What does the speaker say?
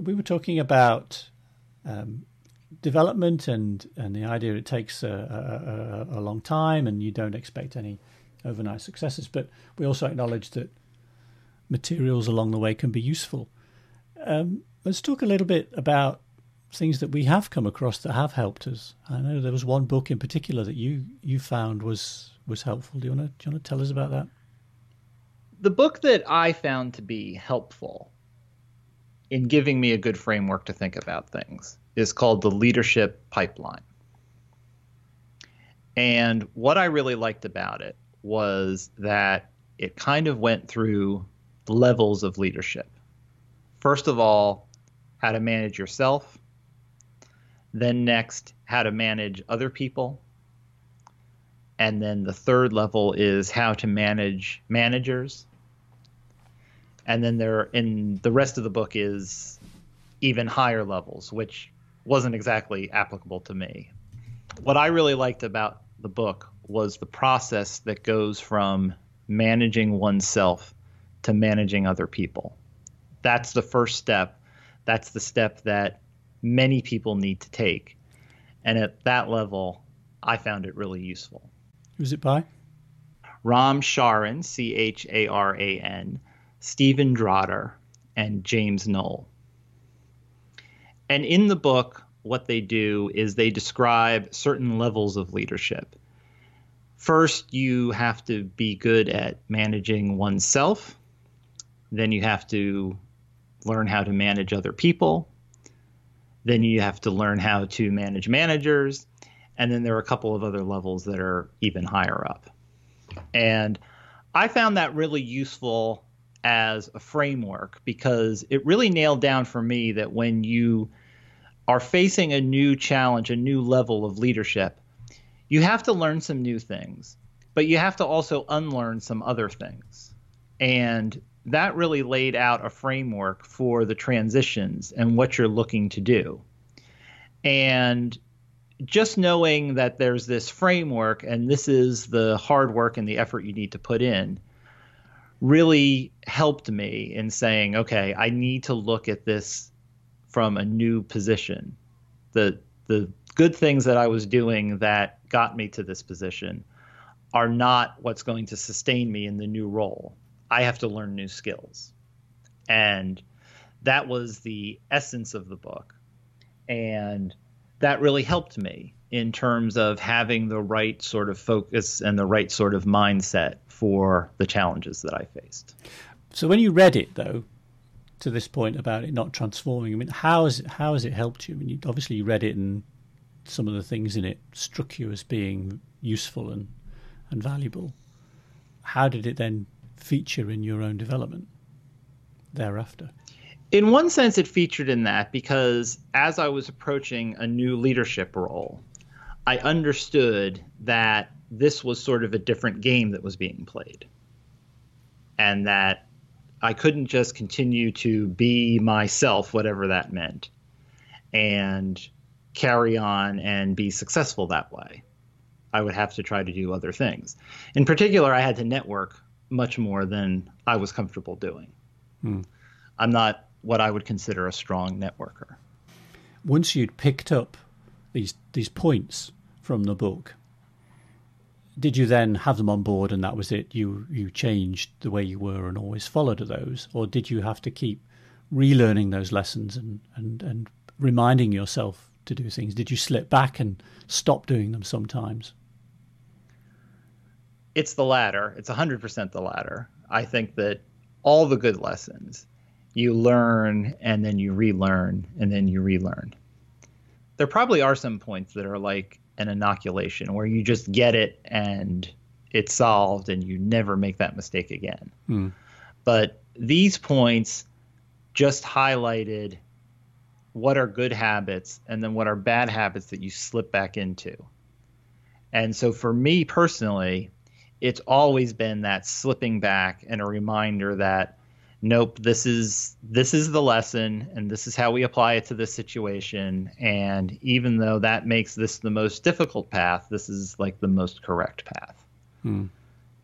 we were talking about um, development and and the idea it takes a, a, a, long time and you don't expect any overnight successes. But we also acknowledge that materials along the way can be useful. Um, let's talk a little bit about things that we have come across that have helped us. I know there was one book in particular that you you found was was helpful. Do you want to do you want to tell us about that? The book that I found to be helpful in giving me a good framework to think about things is called the Leadership Pipeline. And what I really liked about it was that it kind of went through levels of leadership. First of all, how to manage yourself. Then, next, how to manage other people. And then the third level is how to manage managers. And then there, in the rest of the book, is even higher levels, which wasn't exactly applicable to me. What I really liked about the book was the process that goes from managing oneself to managing other people. That's the first step. That's the step that many people need to take. And at that level, I found it really useful. Who's it by? Ram Charan, C H A R A N, Stephen Drotter, and James Noel. And in the book, what they do is they describe certain levels of leadership. First, you have to be good at managing oneself. Then you have to learn how to manage other people. Then you have to learn how to manage managers. And then there are a couple of other levels that are even higher up. And I found that really useful as a framework because it really nailed down for me that when you are facing a new challenge, a new level of leadership, you have to learn some new things, but you have to also unlearn some other things. And that really laid out a framework for the transitions and what you're looking to do. And just knowing that there's this framework and this is the hard work and the effort you need to put in really helped me in saying, okay, I need to look at this from a new position. The the good things that I was doing that got me to this position are not what's going to sustain me in the new role. I have to learn new skills. And that was the essence of the book. And that really helped me in terms of having the right sort of focus and the right sort of mindset for the challenges that I faced. So when you read it though, to this point about it not transforming, I mean, how has it, how has it helped you? I mean, you, obviously you read it and some of the things in it struck you as being useful and and valuable. How did it then feature in your own development thereafter? In one sense, it featured in that because as I was approaching a new leadership role, I understood that this was sort of a different game that was being played. And that I couldn't just continue to be myself, whatever that meant, and carry on and be successful that way. I would have to try to do other things. In particular, I had to network much more than I was comfortable doing. Hmm. I'm not what I would consider a strong networker. Once you'd picked up these these points from the book, did you then have them on board and that was it? You you changed the way you were and always followed those, or did you have to keep relearning those lessons and and and reminding yourself to do things? Did you slip back and stop doing them sometimes? It's the latter. It's 100% the latter. I think that all the good lessons you learn and then you relearn and then you relearn. There probably are some points that are like an inoculation where you just get it and it's solved and you never make that mistake again. Hmm. But these points just highlighted what are good habits and then what are bad habits that you slip back into. And so for me personally, it's always been that slipping back and a reminder that nope this is this is the lesson and this is how we apply it to this situation and even though that makes this the most difficult path this is like the most correct path hmm.